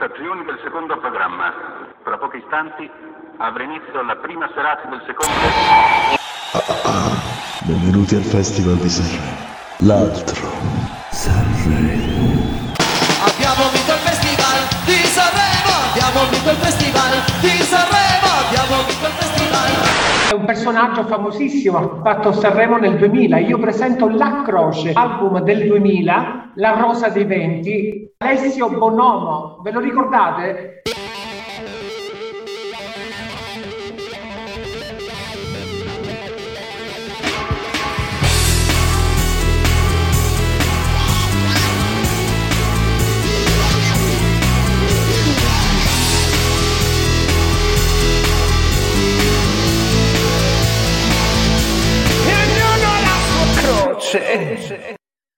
Stazioni del secondo programma. Fra pochi istanti avrà inizio la prima serata del secondo. Benvenuti al Festival di Sanremo. L'altro Sanremo. Abbiamo vinto il festival di Sanremo, abbiamo vinto il festival di Sanremo, abbiamo vinto il festival. È un personaggio famosissimo, ha fatto Sanremo nel 2000. Io presento La Croce, album del 2000, La Rosa dei Venti, Alessio Bonomo. Ve lo ricordate?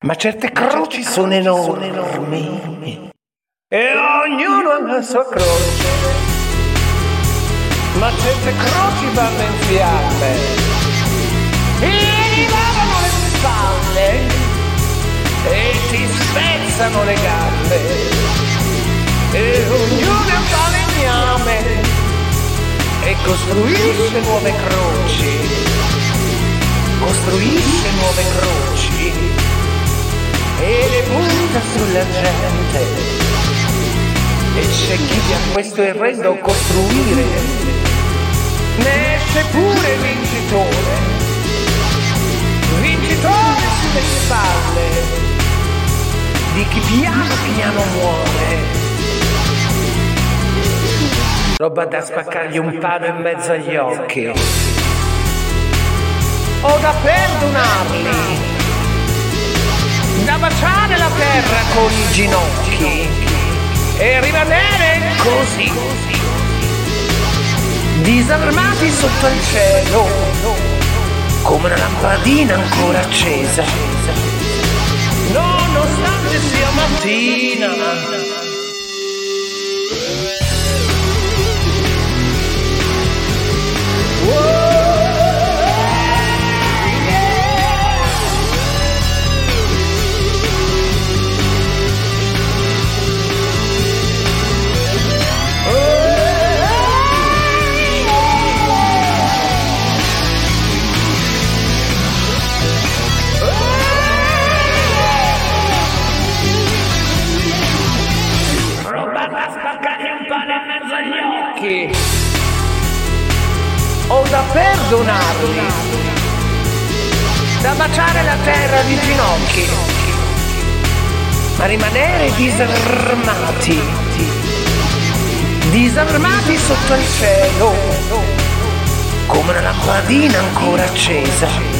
Ma certe croci sono enormi. E ognuno ha la sua croce. Ma certe croci vanno in fiamme. E gli lavano le spalle. E ti spezzano le gambe. E ognuno è un falegname. E costruisce nuove croci costruisce nuove croci e le punta sulla gente. E c'è chi a questo errendo costruire. Ne esce pure vincitore, vincitore sulle spalle. Di chi piano piano muore. Roba da spaccargli un palo in mezzo agli occhi. O da perdonarli, baciare la terra con i ginocchi e rimanere così, disarmati sotto il cielo, come una lampadina ancora accesa, nonostante sia mattina. Di ginocchi ma rimanere disarmati. Disarmati sotto il cielo. Come una lampadina ancora accesa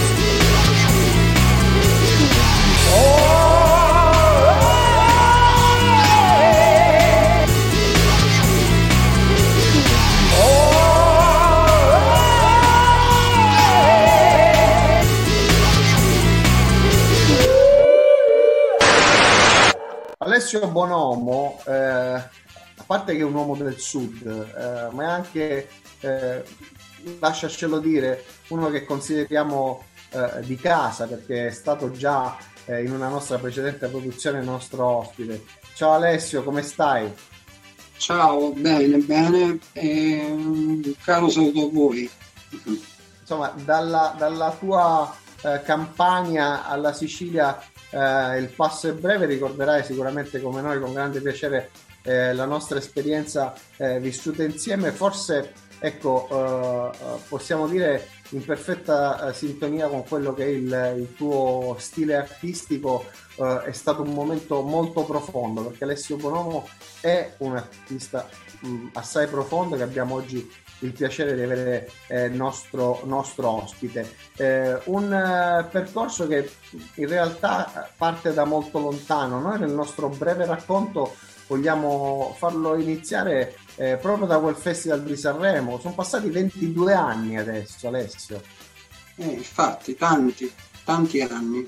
Alessio Bonomo, eh, a parte che è un uomo del sud, eh, ma è anche, eh, lasciarcelo dire, uno che consideriamo eh, di casa perché è stato già eh, in una nostra precedente produzione nostro ospite. Ciao Alessio, come stai? Ciao, bene, bene, e un caro saluto a voi. Insomma, dalla, dalla tua eh, campagna alla Sicilia eh, il passo è breve, ricorderai sicuramente come noi con grande piacere eh, la nostra esperienza eh, vissuta insieme, forse ecco, eh, eh, possiamo dire in perfetta eh, sintonia con quello che è il, il tuo stile artistico, è stato un momento molto profondo perché Alessio Bonomo è un artista mh, assai profondo che abbiamo oggi il piacere di avere eh, nostro, nostro ospite. Eh, un eh, percorso che in realtà parte da molto lontano. Noi nel nostro breve racconto vogliamo farlo iniziare eh, proprio da quel festival di Sanremo. Sono passati 22 anni adesso, Alessio. Eh, infatti, tanti, tanti anni.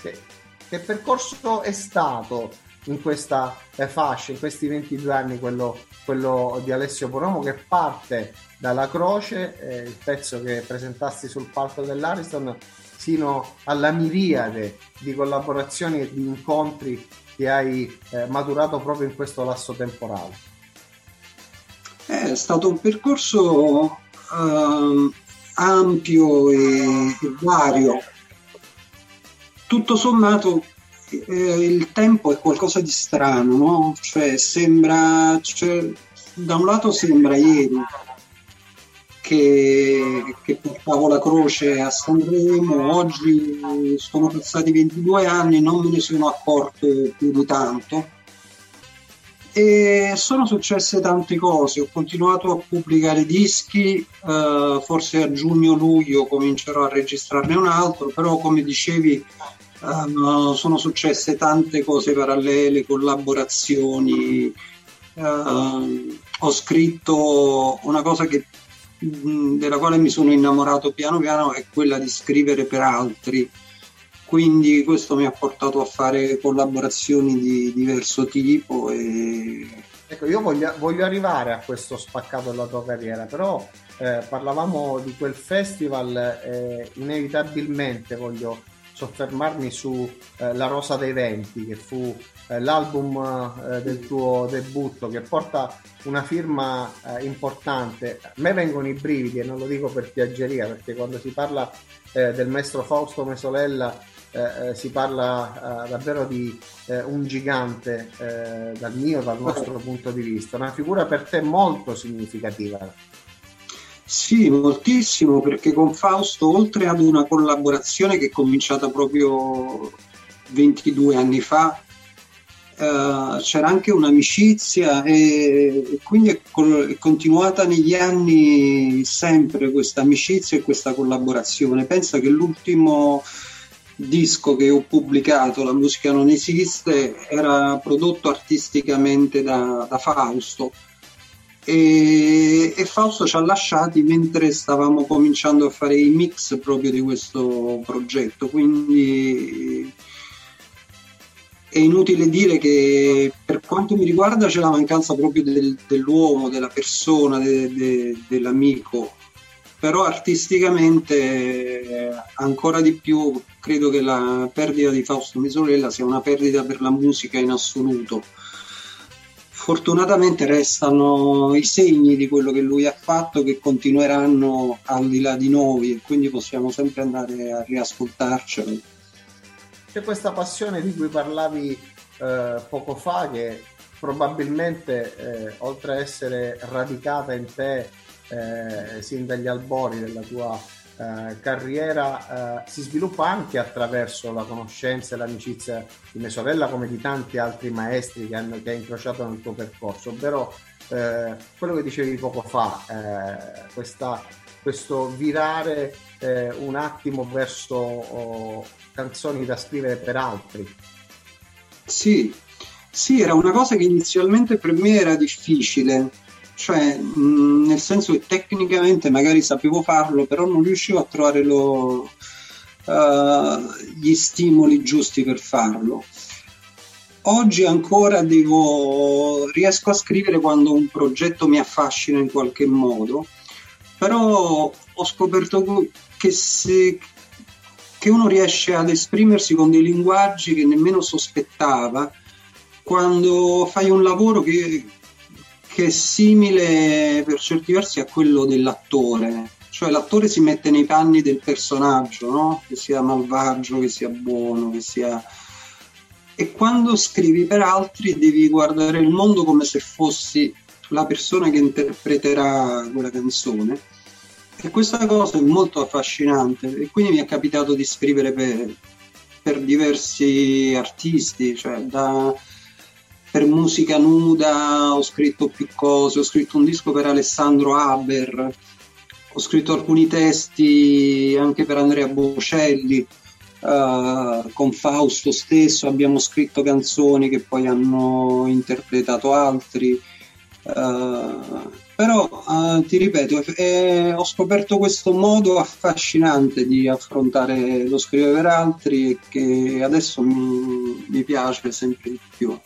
Che, che percorso è stato in questa eh, fascia, in questi 22 anni, quello, quello di Alessio Bonomo, che parte dalla croce, eh, il pezzo che presentasti sul palco dell'Ariston, sino alla miriade di collaborazioni e di incontri che hai eh, maturato proprio in questo lasso temporale? È stato un percorso uh, ampio e, vario. Tutto sommato eh, il tempo è qualcosa di strano, no? Cioè sembra, cioè, da un lato sembra ieri, che, che, portavo la croce a Sanremo, oggi sono passati 22 anni, non me ne sono accorto più di tanto. E sono successe tante cose, ho continuato a pubblicare dischi, eh, forse a giugno-luglio comincerò a registrarne un altro, però come dicevi eh, sono successe tante cose parallele, collaborazioni. Eh, ho scritto una cosa che Mm, della quale mi sono innamorato piano piano è quella di scrivere per altri. Quindi questo mi ha portato a fare collaborazioni di diverso tipo. E... Ecco, io voglio, voglio arrivare a questo spaccato della tua carriera, però eh, parlavamo di quel festival, eh, inevitabilmente voglio soffermarmi su eh, La Rosa dei Venti, che fu eh, l'album eh, del tuo debutto, che porta una firma eh, importante. A me vengono i brividi e non lo dico per piaggeria, perché quando si parla eh, del maestro Fausto Mesolella eh, si parla davvero di un gigante dal mio, dal nostro punto di vista, una figura per te molto significativa. Sì, moltissimo, perché con Fausto, oltre ad una collaborazione che è cominciata proprio 22 anni fa, eh, c'era anche un'amicizia e, e quindi è, col- è, continuata negli anni sempre questa amicizia e questa collaborazione. Pensa che l'ultimo disco che ho pubblicato, La musica non esiste, era prodotto artisticamente da, da Fausto e, e, Fausto ci ha lasciati mentre stavamo cominciando a fare i mix proprio di questo progetto quindi è inutile dire che per quanto mi riguarda c'è la mancanza proprio del, dell'uomo, della persona, de, de, dell'amico però artisticamente ancora di più credo che la perdita di Fausto Misorella sia una perdita per la musica in assoluto fortunatamente restano i segni di quello che lui ha fatto che continueranno al di là di noi e quindi possiamo sempre andare a riascoltarcelo. C'è questa passione di cui parlavi eh, poco fa che probabilmente eh, oltre a essere radicata in te eh, sin dagli albori della tua eh, carriera eh, si sviluppa anche attraverso la conoscenza e l'amicizia di mia sorella come di tanti altri maestri che, hanno, che hai incrociato nel tuo percorso, ovvero eh, quello che dicevi poco fa, eh, questa, questo virare eh, un attimo verso oh, canzoni da scrivere per altri. Sì, sì, era una cosa che inizialmente per me era difficile cioè mh, nel senso che tecnicamente magari sapevo farlo, però non riuscivo a trovare lo, uh, gli stimoli giusti per farlo. Oggi ancora devo, riesco a scrivere quando un progetto mi affascina in qualche modo, però ho scoperto che se che uno riesce ad esprimersi con dei linguaggi che nemmeno sospettava quando fai un lavoro che, che è simile per certi versi a quello dell'attore, cioè l'attore si mette nei panni del personaggio, no? che sia malvagio, che sia buono, che sia... E quando scrivi per altri devi guardare il mondo come se fossi la persona che interpreterà quella canzone. E questa cosa è molto affascinante e quindi mi è capitato di scrivere per, per diversi artisti, cioè da, per musica nuda ho scritto più cose, ho scritto un disco per Alessandro Haber, ho scritto alcuni testi anche per Andrea Bocelli, uh, con Fausto stesso abbiamo scritto canzoni che poi hanno interpretato altri. Uh, però uh, ti ripeto, eh, ho scoperto questo modo affascinante di affrontare lo scrivere per altri e che adesso mi, mi piace sempre di più.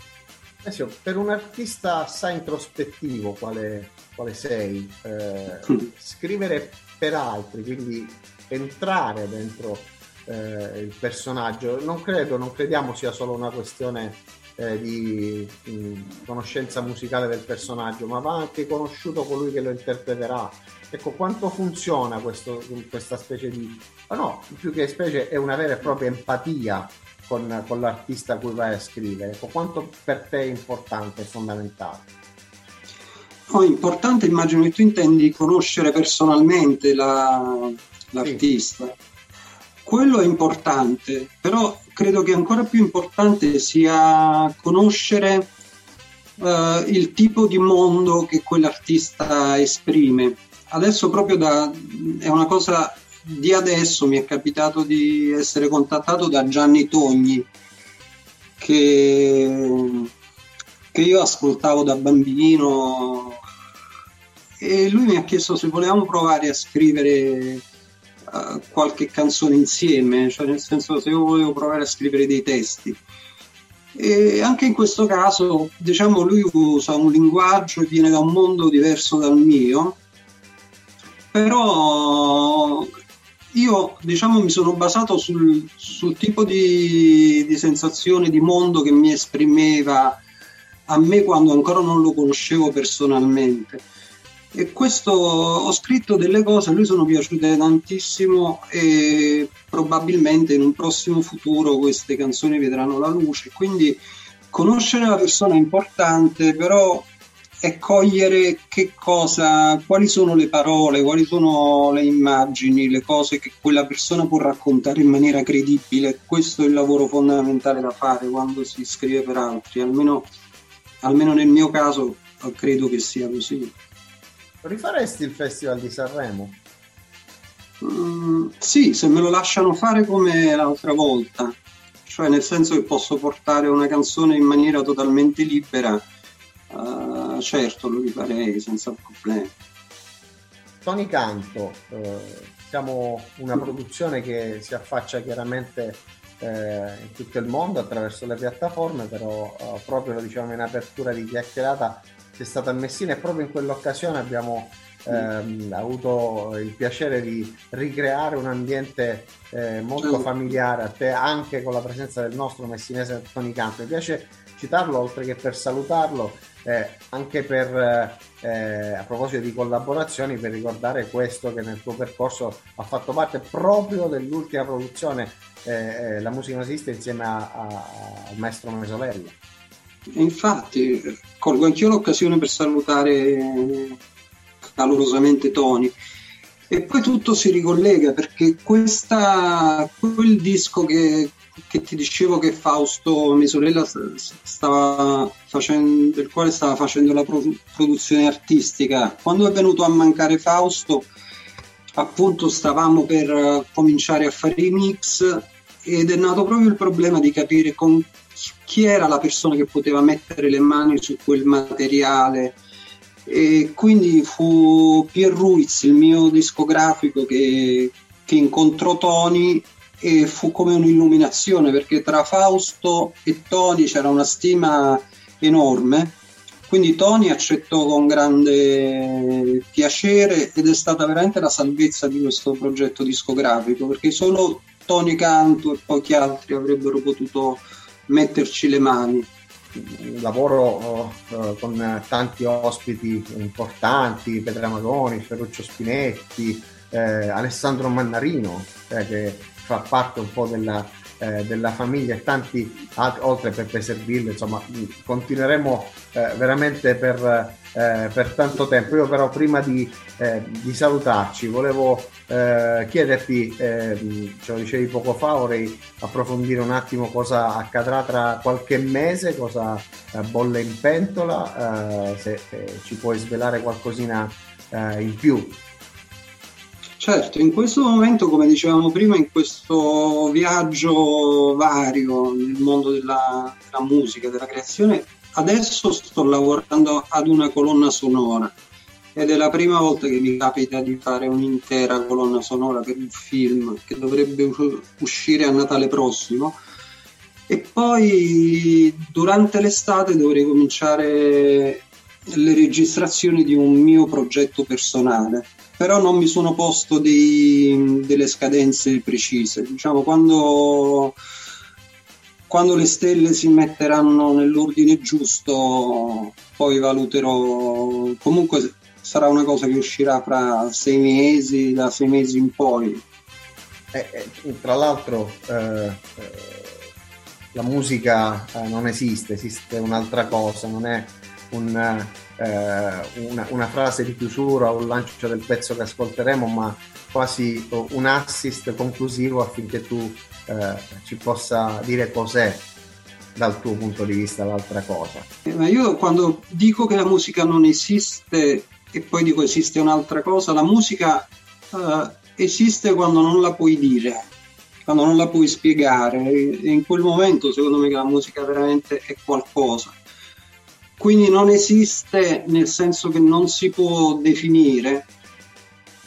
Alessio, per un artista assai introspettivo quale, quale sei, eh, mm. scrivere per altri, quindi entrare dentro eh, il personaggio. Non credo, non crediamo sia solo una questione eh, di mh, conoscenza musicale del personaggio, ma va anche conosciuto colui che lo interpreterà. Ecco, quanto funziona questo, questa specie di... No, più che specie è una vera e propria empatia con, con l'artista a cui vai a scrivere. Ecco, quanto per te è importante, è fondamentale. Oh, importante, immagino che tu intendi conoscere personalmente la, l'artista. Sì. Quello è importante, però credo che ancora più importante sia conoscere uh, il tipo di mondo che quell'artista esprime. Adesso proprio da, è una cosa di adesso mi è capitato di essere contattato da Gianni Togni che, che io ascoltavo da bambino e lui mi ha chiesto se volevamo provare a scrivere uh, qualche canzone insieme, cioè nel senso se io volevo provare a scrivere dei testi. E anche in questo caso, diciamo, lui usa un linguaggio e viene da un mondo diverso dal mio, però io diciamo mi sono basato sul, sul tipo di, di, sensazione di mondo che mi esprimeva a me quando ancora non lo conoscevo personalmente e questo ho scritto delle cose, a lui sono piaciute tantissimo e probabilmente in un prossimo futuro queste canzoni vedranno la luce. Quindi conoscere la persona è importante, però è cogliere che cosa, quali sono le parole, quali sono le immagini, le cose che quella persona può raccontare in maniera credibile. Questo è il lavoro fondamentale da fare quando si scrive per altri, almeno, almeno nel mio caso credo che sia così. Rifaresti il Festival di Sanremo? Mm, sì, se me lo lasciano fare come l'altra volta, cioè nel senso che posso portare una canzone in maniera totalmente libera, uh, certo lo rifarei senza problemi. Tony Canto, eh, siamo una produzione che si affaccia chiaramente eh, in tutto il mondo attraverso le piattaforme, però eh, proprio lo diciamo in apertura di chiacchierata sei stato a Messina e proprio in quell'occasione abbiamo ehm, avuto il piacere di ricreare un ambiente eh, molto familiare a te anche con la presenza del nostro messinese Tony Campo. Mi piace citarlo oltre che per salutarlo eh, anche per eh, a proposito di collaborazioni per ricordare questo che nel tuo percorso ha fatto parte proprio dell'ultima produzione eh, eh, La musica esiste insieme al maestro Mesolella. Infatti, colgo anch'io l'occasione per salutare calorosamente Tony. E poi tutto si ricollega perché questa, quel disco che, che ti dicevo che Fausto, mia sorella, stava facendo, del quale stava facendo la produzione artistica, quando è venuto a mancare Fausto, appunto stavamo per cominciare a fare i mix ed è nato proprio il problema di capire con chi era la persona che poteva mettere le mani su quel materiale. E quindi fu Pier Ruiz, il mio discografico, che, che incontrò Tony e fu come un'illuminazione perché tra Fausto e Tony c'era una stima enorme. Quindi Tony accettò con grande piacere ed è stata veramente la salvezza di questo progetto discografico perché solo Tony Canto e pochi altri avrebbero potuto metterci le mani. Lavoro uh, con tanti ospiti importanti, Petra Magoni, Ferruccio Spinetti, eh, Alessandro Mannarino, eh, che fa parte un po' della, eh, della famiglia e tanti altri, oltre Peppe Servillo, insomma, continueremo eh, veramente per, eh, per, tanto tempo. Io però prima di, eh, di salutarci volevo eh, chiederti, ehm, ce lo dicevi poco fa, vorrei approfondire un attimo cosa accadrà tra qualche mese, cosa eh, bolle in pentola, se ci puoi svelare qualcosina in più. Certo, in questo momento, come dicevamo prima, in questo viaggio vario nel mondo della, della musica, della creazione, adesso sto lavorando ad una colonna sonora ed è la prima volta che mi capita di fare un'intera colonna sonora per un film che dovrebbe uscire a Natale prossimo. E poi durante l'estate dovrei cominciare le registrazioni di un mio progetto personale, però non mi sono posto dei, delle scadenze precise. Diciamo, quando, quando le stelle si metteranno nell'ordine giusto, poi valuterò. Comunque sarà una cosa che uscirà fra sei mesi, da sei mesi in poi. Eh, eh, tra l'altro, eh, eh la musica eh, non esiste, esiste un'altra cosa, non è un, eh, una, una, frase di chiusura o un lancio del pezzo che ascolteremo, ma quasi un assist conclusivo affinché tu eh, ci possa dire cos'è dal tuo punto di vista l'altra cosa. Eh, ma io quando dico che la musica non esiste e poi dico esiste un'altra cosa, la musica uh, esiste quando non la puoi dire, quando non la puoi spiegare. E in quel momento secondo me che la musica veramente è qualcosa. Quindi non esiste nel senso che non si può definire,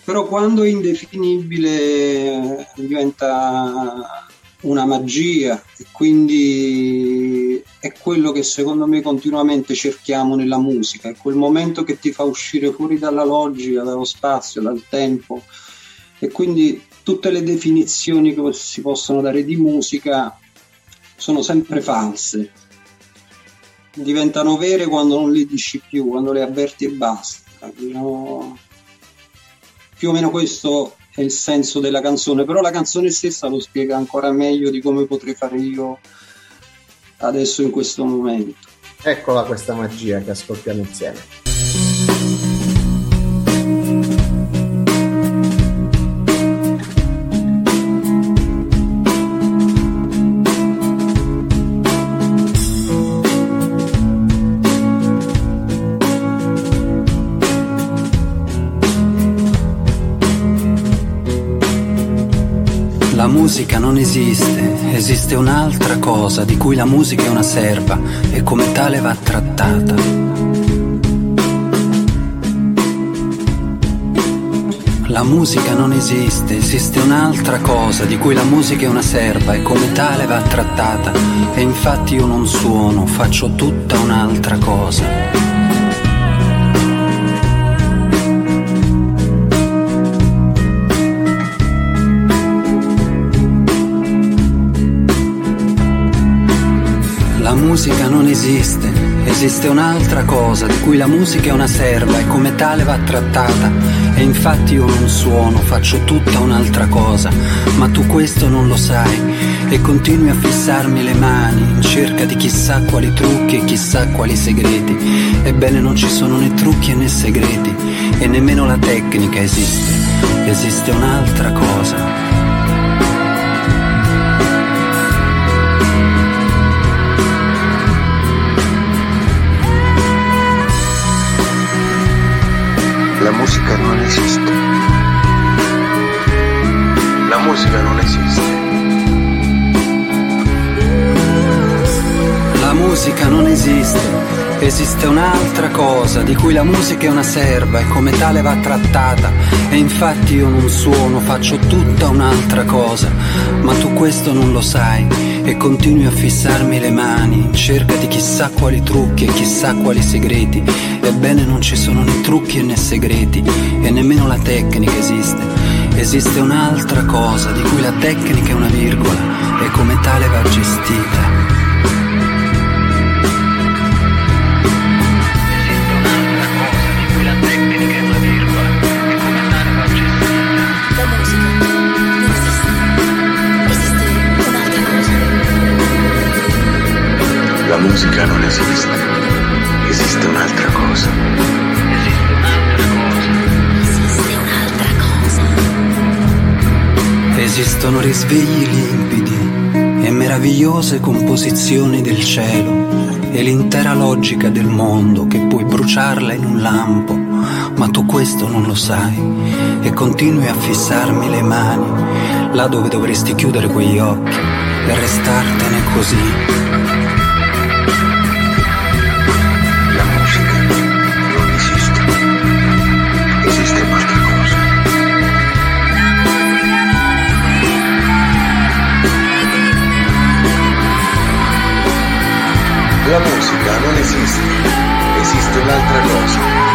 però quando è indefinibile diventa una magia e quindi è quello che secondo me continuamente cerchiamo nella musica, è quel momento che ti fa uscire fuori dalla logica, dallo spazio, dal tempo. E quindi tutte le definizioni che si possono dare di musica sono sempre false diventano vere quando non le dici più, quando le avverti e basta. No? Più o meno questo è il senso della canzone, però la canzone stessa lo spiega ancora meglio di come potrei fare io adesso in questo momento. Eccola questa magia che ascoltiamo insieme. Musica non esiste, esiste un'altra cosa di cui la musica è una serva e come tale va trattata. La musica non esiste, esiste un'altra cosa di cui la musica è una serva e come tale va trattata. E infatti io non suono, faccio tutta un'altra cosa. La musica non esiste, esiste un'altra cosa di cui la musica è una serva e come tale va trattata. E infatti io non suono, faccio tutta un'altra cosa, ma tu questo non lo sai e continui a fissarmi le mani in cerca di chissà quali trucchi e chissà quali segreti. Ebbene non ci sono né trucchi né segreti e nemmeno la tecnica esiste, esiste un'altra cosa. La musica non esiste. La musica non esiste. La musica non esiste. Esiste un'altra cosa di cui la musica è una serva e come tale va trattata. E infatti io non suono, faccio tutta un'altra cosa. Ma tu questo non lo sai e continui a fissarmi le mani in cerca di chissà quali trucchi e chissà quali segreti. Ebbene non ci sono né trucchi né segreti e nemmeno la tecnica esiste. Esiste un'altra cosa di cui la tecnica è una virgola e come tale va gestita. Musica non esiste. Esiste un'altra cosa. Esiste un'altra cosa. Esistono risvegli limpidi e meravigliose composizioni del cielo e l'intera logica del mondo che puoi bruciarla in un lampo, ma tu questo non lo sai e continui a fissarmi le mani là dove dovresti chiudere quegli occhi e restartene così mexicano no existe. Existe un altra cosa.